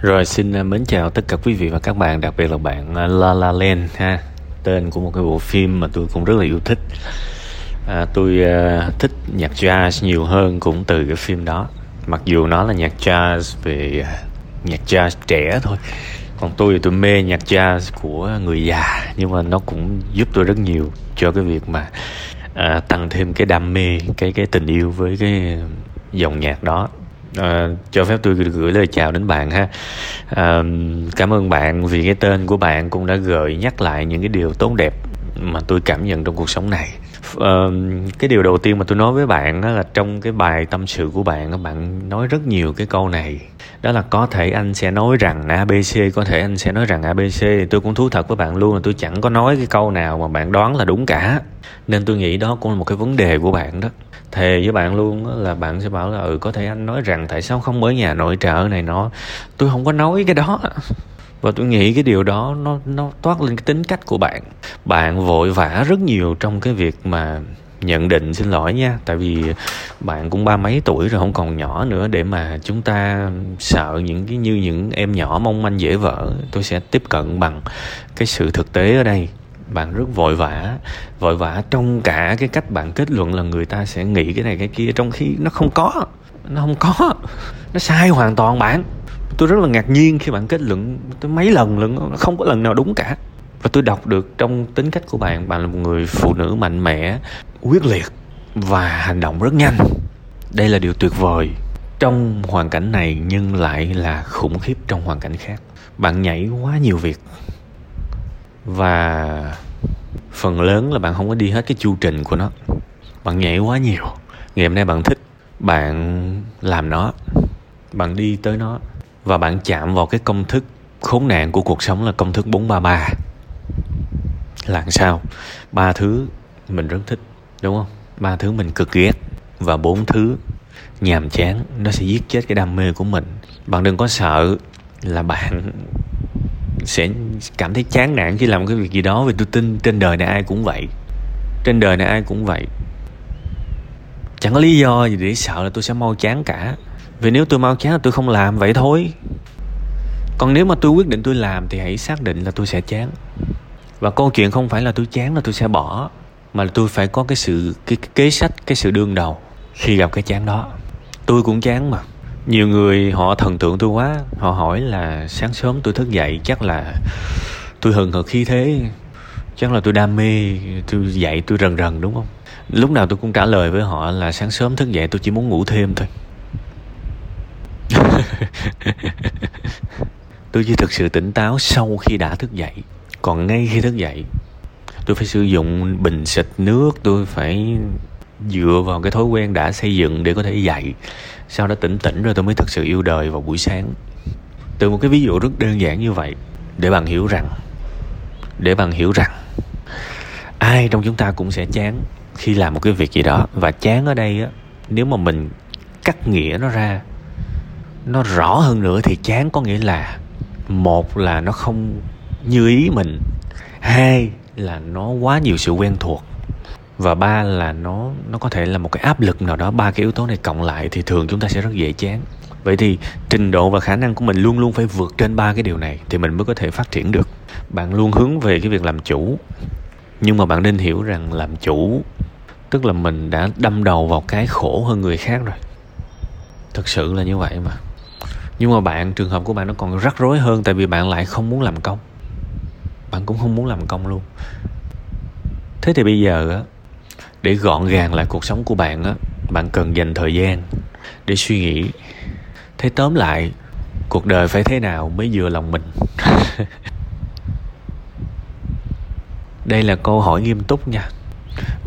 Rồi xin ờ, mến chào tất cả quý vị và các bạn, đặc biệt là bạn ờ, La La Land ha. Tên của một cái bộ phim mà tôi cũng rất là yêu thích. À, tôi uh, thích nhạc jazz nhiều hơn cũng từ cái phim đó. Mặc dù nó là nhạc jazz về nhạc jazz trẻ thôi. Còn tôi thì tôi mê nhạc jazz của người già nhưng mà nó cũng giúp tôi rất nhiều cho cái việc mà uh, tăng thêm cái đam mê, cái cái tình yêu với cái dòng nhạc đó À, cho phép tôi gửi lời chào đến bạn ha. À, cảm ơn bạn vì cái tên của bạn cũng đã gợi nhắc lại những cái điều tốt đẹp mà tôi cảm nhận trong cuộc sống này cái điều đầu tiên mà tôi nói với bạn đó là trong cái bài tâm sự của bạn đó, bạn nói rất nhiều cái câu này. Đó là có thể anh sẽ nói rằng abc có thể anh sẽ nói rằng abc thì tôi cũng thú thật với bạn luôn là tôi chẳng có nói cái câu nào mà bạn đoán là đúng cả. Nên tôi nghĩ đó cũng là một cái vấn đề của bạn đó. Thề với bạn luôn là bạn sẽ bảo là ừ có thể anh nói rằng tại sao không ở nhà nội trợ này nó tôi không có nói cái đó và tôi nghĩ cái điều đó nó nó toát lên cái tính cách của bạn. Bạn vội vã rất nhiều trong cái việc mà nhận định, xin lỗi nha, tại vì bạn cũng ba mấy tuổi rồi, không còn nhỏ nữa, để mà chúng ta sợ những cái, như những em nhỏ mong manh dễ vỡ, tôi sẽ tiếp cận bằng cái sự thực tế ở đây. Bạn rất vội vã vội vã trong cả cái cách bạn kết luận là người ta sẽ nghĩ cái này cái kia, trong khi nó không có, nó không có, nó sai hoàn toàn bạn tôi rất là ngạc nhiên khi bạn kết luận tôi mấy lần lần không có lần nào đúng cả. Và tôi đọc được trong tính cách của bạn bạn là một người phụ nữ mạnh mẽ, quyết liệt và hành động rất nhanh. Đây là điều tuyệt vời trong hoàn cảnh này nhưng lại là khủng khiếp trong hoàn cảnh khác. Bạn nhảy quá nhiều việc. Và phần lớn là bạn không có đi hết cái chu trình của nó. Bạn nhảy quá nhiều. Ngày hôm nay bạn thích, bạn làm nó. Bạn đi tới nó và bạn chạm vào cái công thức khốn nạn của cuộc sống là công thức 433 là sao? Ba thứ mình rất thích, đúng không? Ba thứ mình cực ghét và bốn thứ nhàm chán, nó sẽ giết chết cái đam mê của mình. Bạn đừng có sợ là bạn sẽ cảm thấy chán nản khi làm cái việc gì đó, vì tôi tin trên đời này ai cũng vậy. Trên đời này ai cũng vậy. Chẳng có lý do gì để sợ là tôi sẽ mau chán cả vì nếu tôi mau chán là tôi không làm vậy thôi. Còn nếu mà tôi quyết định tôi làm thì hãy xác định là tôi sẽ chán. Và câu chuyện không phải là tôi chán là tôi sẽ bỏ mà là tôi phải có cái sự cái, cái kế sách cái sự đương đầu khi gặp cái chán đó. Tôi cũng chán mà. Nhiều người họ thần tượng tôi quá họ hỏi là sáng sớm tôi thức dậy chắc là tôi hừng hực khí thế chắc là tôi đam mê tôi dậy tôi rần rần đúng không? Lúc nào tôi cũng trả lời với họ là sáng sớm thức dậy tôi chỉ muốn ngủ thêm thôi. tôi chỉ thực sự tỉnh táo sau khi đã thức dậy. Còn ngay khi thức dậy, tôi phải sử dụng bình xịt nước. Tôi phải dựa vào cái thói quen đã xây dựng để có thể dậy. Sau đó tỉnh tỉnh rồi tôi mới thực sự yêu đời vào buổi sáng. Từ một cái ví dụ rất đơn giản như vậy, để bạn hiểu rằng, để bạn hiểu rằng, ai trong chúng ta cũng sẽ chán khi làm một cái việc gì đó. Và chán ở đây á, nếu mà mình cắt nghĩa nó ra nó rõ hơn nữa thì chán có nghĩa là một là nó không như ý mình, hai là nó quá nhiều sự quen thuộc, và ba là nó nó có thể là một cái áp lực nào đó, ba cái yếu tố này cộng lại thì thường chúng ta sẽ rất dễ chán. Vậy thì trình độ và khả năng của mình luôn luôn phải vượt trên ba cái điều này thì mình mới có thể phát triển được. Bạn luôn hướng về cái việc làm chủ, nhưng mà bạn nên hiểu rằng làm chủ, tức là mình đã đâm đầu vào cái khổ hơn người khác rồi. Thực sự là như vậy mà nhưng mà bạn, trường hợp của bạn nó còn rắc rối hơn tại vì bạn lại không muốn làm công. Bạn cũng không muốn làm công luôn. Thế thì bây giờ á, để gọn gàng lại cuộc sống của bạn á, bạn cần dành thời gian để suy nghĩ. Thế tóm lại, cuộc đời phải thế nào mới vừa lòng mình? Đây là câu hỏi nghiêm túc nha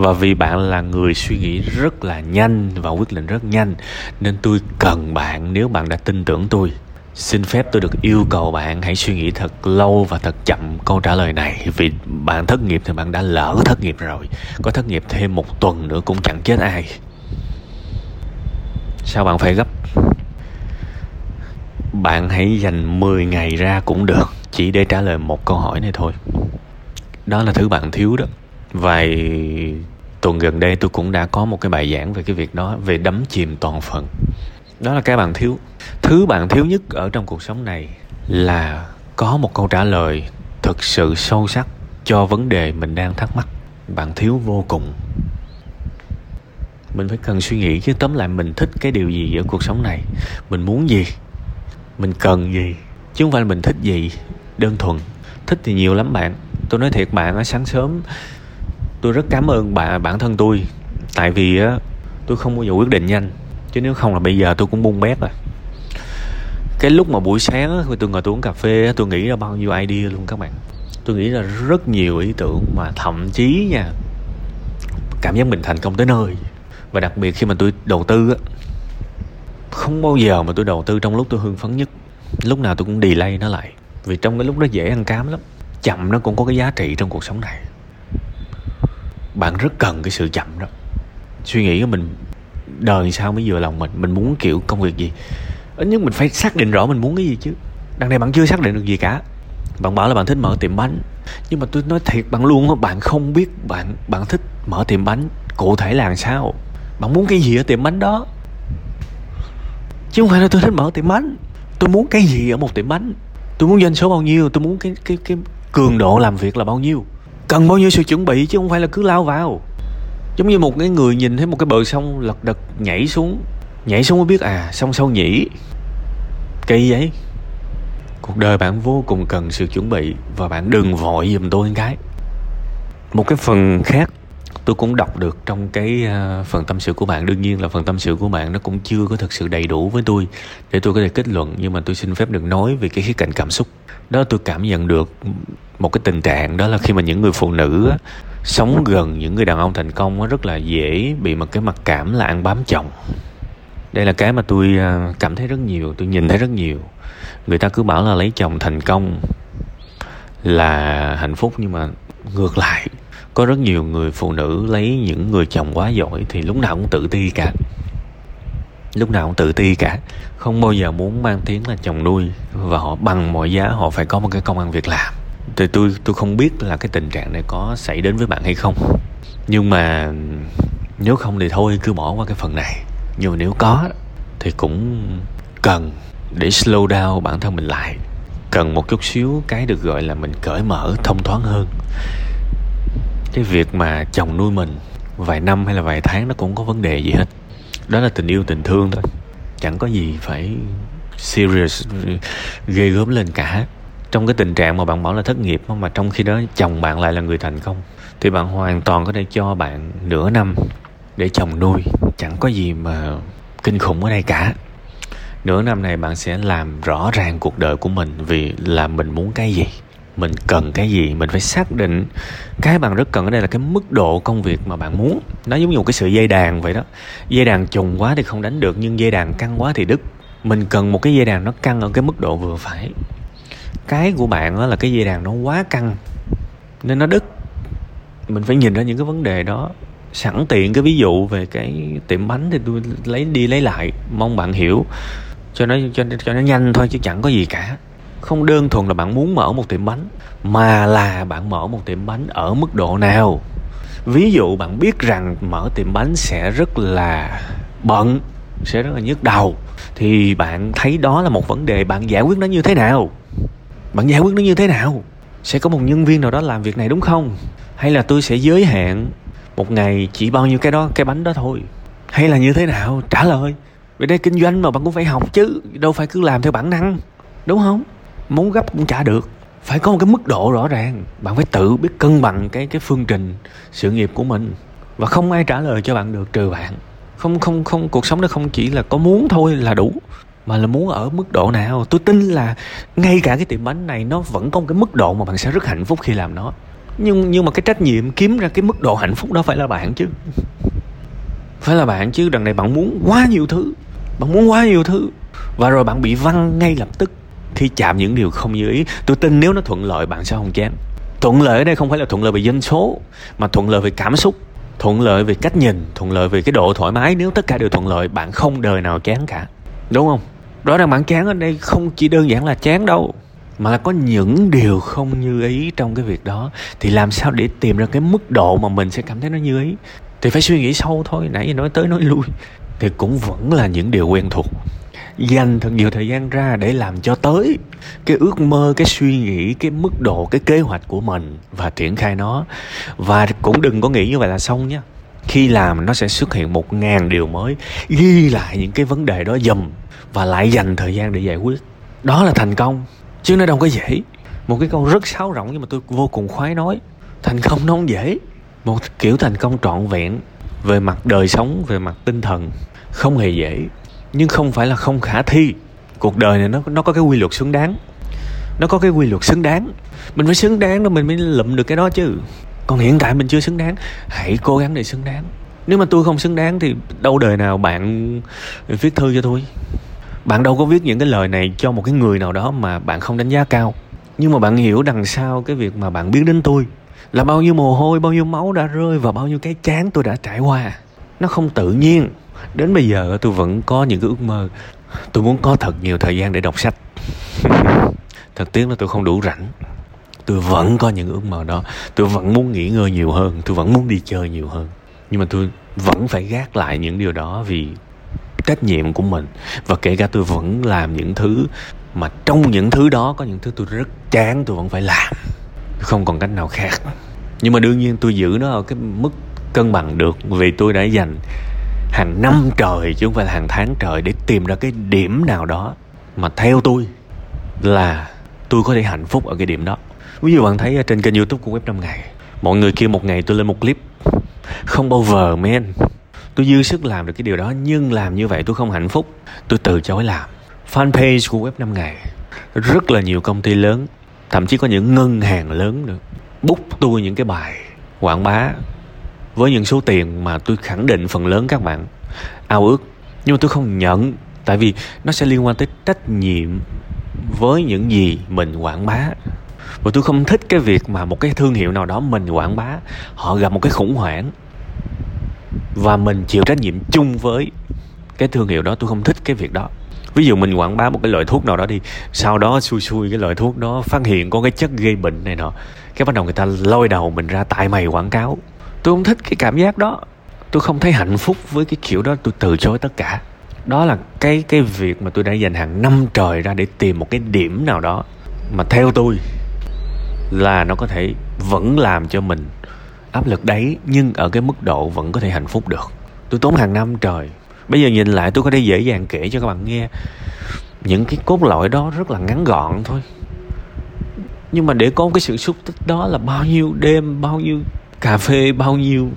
và vì bạn là người suy nghĩ rất là nhanh và quyết định rất nhanh, nên tôi cần bạn nếu bạn đã tin tưởng tôi. Xin phép tôi được yêu cầu bạn hãy suy nghĩ thật lâu và thật chậm câu trả lời này. Vì bạn thất nghiệp thì bạn đã lỡ thất nghiệp rồi. Có thất nghiệp thêm một tuần nữa cũng chẳng chết ai. Sao bạn phải gấp? Bạn hãy dành 10 ngày ra cũng được, chỉ để trả lời một câu hỏi này thôi. Đó là thứ bạn thiếu đó vài tuần gần đây tôi cũng đã có một cái bài giảng về cái việc đó, về đắm chìm toàn phần. Đó là cái bạn thiếu. Thứ bạn thiếu nhất ở trong cuộc sống này là có một câu trả lời thực sự sâu sắc cho vấn đề mình đang thắc mắc. Bạn thiếu vô cùng. Mình phải cần suy nghĩ chứ, tóm lại mình thích cái điều gì ở cuộc sống này? Mình muốn gì? Mình cần gì? Chứ không phải là mình thích gì đơn thuần. Thích thì nhiều lắm bạn. Tôi nói thiệt, bạn ở sáng sớm tôi rất cảm ơn bạn bản thân tôi. Tại vì á, tôi không bao giờ quyết định nhanh chứ nếu không là bây giờ tôi cũng buông bét rồi. Cái lúc mà buổi sáng á tôi ngồi tôi uống cà phê tôi nghĩ ra bao nhiêu idea luôn các bạn. Tôi nghĩ ra rất nhiều ý tưởng mà thậm chí nha, cảm giác mình thành công tới nơi. Và đặc biệt khi mà tôi đầu tư á, không bao giờ mà tôi đầu tư trong lúc tôi hưng phấn nhất. Lúc nào tôi cũng delay nó lại. Vì trong cái lúc đó dễ ăn cám lắm. Chậm nó cũng có cái giá trị trong cuộc sống này bạn rất cần cái sự chậm đó. Suy nghĩ của mình, đời sao mới vừa lòng mình? Mình muốn kiểu công việc gì? Ít nhất mình phải xác định rõ mình muốn cái gì chứ. Đằng này bạn chưa xác định được gì cả. Bạn bảo là bạn thích mở tiệm bánh. Nhưng mà tôi nói thiệt bạn luôn á, bạn không biết bạn bạn thích mở tiệm bánh cụ thể là làm sao. Bạn muốn cái gì ở tiệm bánh đó? Chứ không phải là tôi thích mở tiệm bánh. Tôi muốn cái gì ở một tiệm bánh? Tôi muốn doanh số bao nhiêu? Tôi muốn cái cái cái cường độ làm việc là bao nhiêu? Cần bao nhiêu sự chuẩn bị chứ không phải là cứ lao vào. Giống như một cái người nhìn thấy một cái bờ sông lật đật nhảy xuống. Nhảy xuống mới biết à sông sâu nhỉ. Kỳ vậy. Cuộc đời bạn vô cùng cần sự chuẩn bị và bạn đừng vội giùm tôi cái. Một cái phần khác tôi cũng đọc được trong cái ờ, phần tâm sự của bạn. Đương nhiên là phần tâm sự của bạn nó cũng chưa có thực sự đầy đủ với tôi để tôi có thể kết luận, nhưng mà tôi xin phép được nói về cái khía cạnh cảm xúc đó tôi cảm nhận được một cái tình trạng đó là khi mà những người phụ nữ á, sống gần những người đàn ông thành công á, rất là dễ bị một cái mặc cảm là ăn bám chồng. Đây là cái mà tôi à, cảm thấy rất nhiều tôi nhìn thấy rất nhiều. Người ta cứ bảo là lấy chồng thành công là hạnh phúc nhưng mà ngược lại có rất nhiều người phụ nữ lấy những người chồng quá giỏi thì lúc nào cũng tự ti cả lúc nào cũng tự ti cả. Không bao giờ muốn mang tiếng là chồng nuôi và họ bằng mọi giá họ phải có một cái công ăn việc làm. Thì tôi tôi không biết là cái tình trạng này có xảy đến với bạn hay không. Nhưng mà nếu không thì thôi, cứ bỏ qua cái phần này. Nhưng mà nếu có thì cũng cần để slow down bản thân mình lại. Cần một chút xíu cái được gọi là mình cởi mở, thông thoáng hơn. Cái việc mà chồng nuôi mình vài năm hay là vài tháng nó cũng có vấn đề gì hết đó là tình yêu, tình thương thôi. Chẳng có gì phải serious, ghê gớm lên cả. Trong cái tình trạng mà bạn bảo là thất nghiệp mà trong khi đó chồng bạn lại là người thành công, thì bạn hoàn toàn có thể cho bạn nửa năm để chồng nuôi. Chẳng có gì mà kinh khủng ở đây cả. Nửa năm này bạn sẽ làm rõ ràng cuộc đời của mình vì là mình muốn cái gì mình cần cái gì, mình phải xác định cái bạn rất cần ở đây là cái mức độ công việc mà bạn muốn. Nó giống như một cái sự dây đàn vậy đó. Dây đàn trùng quá thì không đánh được, nhưng dây đàn căng quá thì đứt. Mình cần một cái dây đàn nó căng ở cái mức độ vừa phải. Cái của bạn đó là cái dây đàn nó quá căng, nên nó đứt. Mình phải nhìn ra những cái vấn đề đó, sẵn tiện cái ví dụ về cái tiệm bánh thì tôi lấy, đi lấy lại, mong bạn hiểu. Cho nó, cho cho nó nhanh thôi chứ chẳng có gì cả không đơn thuần là bạn muốn mở một tiệm bánh, mà là bạn mở một tiệm bánh ở mức độ nào? Ví dụ bạn biết rằng mở tiệm bánh sẽ rất là bận, sẽ rất là nhức đầu, thì bạn thấy đó là một vấn đề bạn giải quyết nó như thế nào? Bạn giải quyết nó như thế nào? Sẽ có một nhân viên nào đó làm việc này đúng không? Hay là tôi sẽ giới hạn một ngày chỉ bao nhiêu cái đó, cái bánh đó thôi? Hay là như thế nào? Trả lời. Vì đây, kinh doanh mà bạn cũng phải học chứ, đâu phải cứ làm theo bản năng, đúng không? Muốn gấp cũng trả được. Phải có một cái mức độ rõ ràng. Bạn phải tự biết cân bằng cái cái phương trình sự nghiệp của mình. Và không ai trả lời cho bạn được trừ bạn. Không không không, cuộc sống nó không chỉ là có muốn thôi là đủ, mà là muốn ở mức độ nào. Tôi tin là ngay cả cái tiệm bánh này nó vẫn có một cái mức độ mà bạn sẽ rất hạnh phúc khi làm nó. Nhưng nhưng mà cái trách nhiệm kiếm ra cái mức độ hạnh phúc đó phải là bạn chứ. Phải là bạn chứ, đằng này bạn muốn quá nhiều thứ. Bạn muốn quá nhiều thứ. Và rồi bạn bị văng ngay lập tức khi chạm những điều không như ý, tôi tin nếu nó thuận lợi, bạn sẽ không chán. Thuận lợi ở đây không phải là thuận lợi về dân số, mà thuận lợi về cảm xúc, thuận lợi về cách nhìn, thuận lợi về cái độ thoải mái. Nếu tất cả đều thuận lợi, bạn không đời nào chán cả. Đúng không? Rõ ràng bạn chán ở đây không chỉ đơn giản là chán đâu, mà là có những điều không như ý trong cái việc đó. Thì làm sao để tìm ra cái mức độ mà mình sẽ cảm thấy nó như ý? Thì phải suy nghĩ sâu thôi, nãy giờ nói tới nói lui. Thì cũng vẫn là những điều quen thuộc dành thật nhiều thời gian ra để làm cho tới cái ước mơ, cái suy nghĩ, cái mức độ, cái kế hoạch của mình và triển khai nó. Và cũng đừng có nghĩ như vậy là xong nhé khi làm nó sẽ xuất hiện một ngàn điều mới, ghi lại những cái vấn đề đó dùm và lại dành thời gian để giải quyết. Đó là thành công, chứ nó đâu có dễ. Một cái câu rất sáo rỗng nhưng mà tôi vô cùng khoái nói. Thành công nó không dễ. Một kiểu thành công trọn vẹn về mặt đời sống, về mặt tinh thần, không hề dễ nhưng không phải là không khả thi. Cuộc đời này nó nó có cái quy luật xứng đáng. Nó có cái quy luật xứng đáng. Mình phải xứng đáng đó mình mới lụm được cái đó chứ. Còn hiện tại mình chưa xứng đáng. Hãy cố gắng để xứng đáng. Nếu mà tôi không xứng đáng thì đâu đời nào bạn viết thư cho tôi? Bạn đâu có viết những cái lời này cho một cái người nào đó mà bạn không đánh giá cao. Nhưng mà bạn hiểu đằng sau cái việc mà bạn biết đến tôi là bao nhiêu mồ hôi, bao nhiêu máu đã rơi và bao nhiêu cái chán tôi đã trải qua. Nó không tự nhiên đến bây giờ tôi vẫn có những cái ước mơ. Tôi muốn có thật nhiều thời gian để đọc sách. Thật tiếc là tôi không đủ rảnh. Tôi vẫn có những ước mơ đó. Tôi vẫn muốn nghỉ ngơi nhiều hơn. Tôi vẫn muốn đi chơi nhiều hơn. Nhưng mà tôi vẫn phải gác lại những điều đó vì trách nhiệm của mình. Và kể cả tôi vẫn làm những thứ mà trong những thứ đó có những thứ tôi rất chán, tôi vẫn phải làm. Không còn cách nào khác. Nhưng mà đương nhiên tôi giữ nó ở cái mức cân bằng được vì tôi đã dành hàng năm trời chứ không phải là hàng tháng trời để tìm ra cái điểm nào đó mà theo tôi là tôi có thể hạnh phúc ở cái điểm đó. Ví dụ bạn thấy ở trên kênh youtube của web 5 ngày, mọi người kêu một ngày tôi lên một clip, không bao giờ men tôi dư sức làm được cái điều đó, nhưng làm như vậy tôi không hạnh phúc. Tôi từ chối làm. Fanpage của web 5 ngày, rất là nhiều công ty lớn, thậm chí có những ngân hàng lớn nữa, bút tôi những cái bài quảng bá với những số tiền mà tôi khẳng định phần lớn các bạn, ao ước. Nhưng mà tôi không nhận, tại vì nó sẽ liên quan tới trách nhiệm với những gì mình quảng bá. Và tôi không thích cái việc mà một cái thương hiệu nào đó mình quảng bá, họ gặp một cái khủng hoảng. Và mình chịu trách nhiệm chung với cái thương hiệu đó, tôi không thích cái việc đó. Ví dụ mình quảng bá một cái loại thuốc nào đó đi, sau đó xui xui cái loại thuốc đó phát hiện có cái chất gây bệnh này nọ, cái bắt đầu người ta lôi đầu mình ra tại mày quảng cáo tôi không thích cái cảm giác đó. Tôi không thấy hạnh phúc với cái kiểu đó. Tôi từ chối tất cả. Đó là cái cái việc mà tôi đã dành hàng năm trời ra để tìm một cái điểm nào đó mà theo tôi là nó có thể vẫn làm cho mình áp lực đấy, nhưng ở cái mức độ vẫn có thể hạnh phúc được. Tôi tốn hàng năm trời. Bây giờ nhìn lại, tôi có thể dễ dàng kể cho các bạn nghe những cái cốt lõi đó rất là ngắn gọn thôi. Nhưng mà để có cái sự xúc tích đó là bao nhiêu đêm, bao nhiêu cà phê bao nhiêu,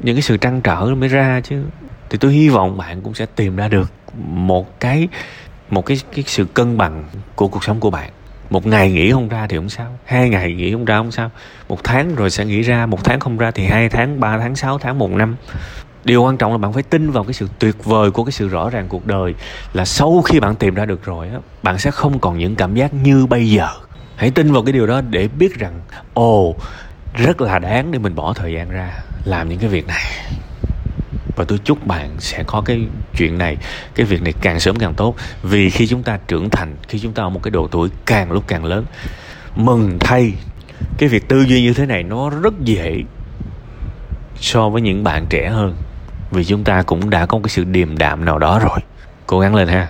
những cái sự trăn trở mới ra chứ. Thì tôi hy vọng bạn cũng sẽ tìm ra được một cái một cái cái sự cân bằng của cuộc sống của bạn. Một ngày nghỉ không ra thì không sao, hai ngày nghỉ không ra không sao. Một tháng rồi sẽ nghỉ ra, một tháng không ra thì hai tháng, ba tháng, sáu tháng, một năm. Điều quan trọng là bạn phải tin vào cái sự tuyệt vời của cái sự rõ ràng cuộc đời là sau khi bạn tìm ra được rồi á, bạn sẽ không còn những cảm giác như bây giờ. Hãy tin vào cái điều đó để biết rằng, ồ rất là đáng để mình bỏ thời gian ra làm những cái việc này. Và tôi chúc bạn sẽ có cái chuyện này, cái việc này càng sớm càng tốt. Vì khi chúng ta trưởng thành, khi chúng ta ở một cái độ tuổi càng lúc càng lớn, mừng thay, cái việc tư duy như thế này nó rất dễ so với những bạn trẻ hơn. Vì chúng ta cũng đã có cái sự điềm đạm nào đó rồi. Cố gắng lên ha.